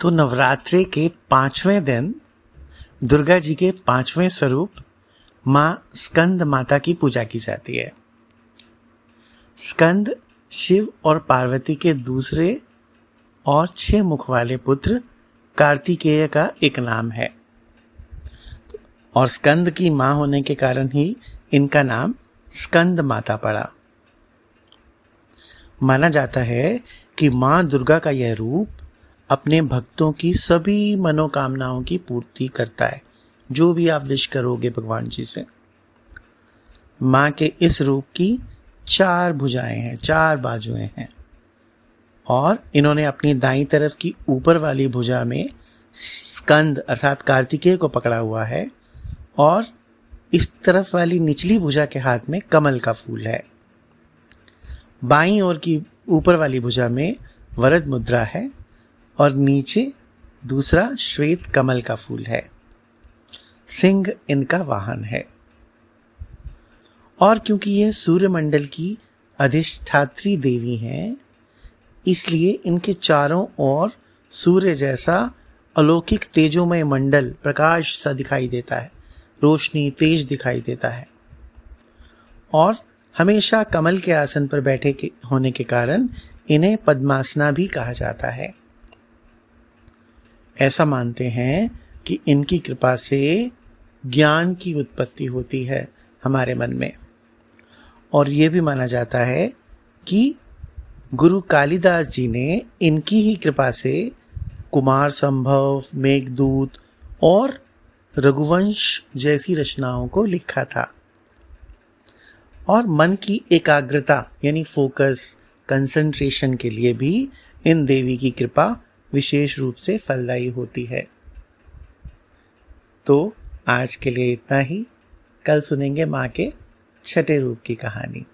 तो नवरात्रि के पाँचवें दिन, दुर्गा जी के पाँचवें स्वरूप, माँ स्कंद माता की पूजा की जाती है। स्कंद शिव और पार्वती के दूसरे और छह मुख वाले पुत्र कार्तिकेय का एक नाम है। और स्कंद की माँ होने के कारण ही इनका नाम स्कंद माता पड़ा। माना जाता है कि माँ दुर्गा का यह रूप अपने भक्तों की सभी मनोकामनाओं की पूर्ति करता है। जो भी आप विश करोगे भगवान जी से। माँ के इस रूप की चार भुजाएँ हैं, चार बाजुएँ हैं। और इन्होंने अपनी दाई तरफ़ की ऊपर वाली भुजा में स्कंद अर्थात कार्तिकेय को पकड़ा हुआ है और इस तरफ़ वाली निचली भुजा के हाथ में कमल का फूल है। बाई ओर की ऊपर वाली भुजा में वरद मुद्रा है और नीचे दूसरा श्वेत कमल का फूल है। सिंह इनका वाहन है। और क्योंकि यह सूर्यमंडल की अधिष्ठात्री देवी हैं, इसलिए इनके चारों ओर सूर्य जैसा अलौकिक तेजोमय मंडल प्रकाश सा दिखाई देता है, रोशनी तेज दिखाई देता है। और हमेशा कमल के आसन पर बैठे के, होने के कारण इन्हें पद्मासना भी कहा जाता है। ऐसा मानते हैं कि इनकी कृपा से ज्ञान की उत्पत्ति होती है हमारे मन में। और ये भी माना जाता है कि गुरु कालिदास जी ने इनकी ही कृपा से कुमार संभव, मेघदूत और रघुवंश जैसी रचनाओं को लिखा था। और मन की एकाग्रता, यानी फोकस कंसंट्रेशन के लिए भी इन देवी की कृपा विशेष रूप से फलदायी होती है। तो आज के लिए इतना ही। कल सुनेंगे माँ के छठे रूप की कहानी।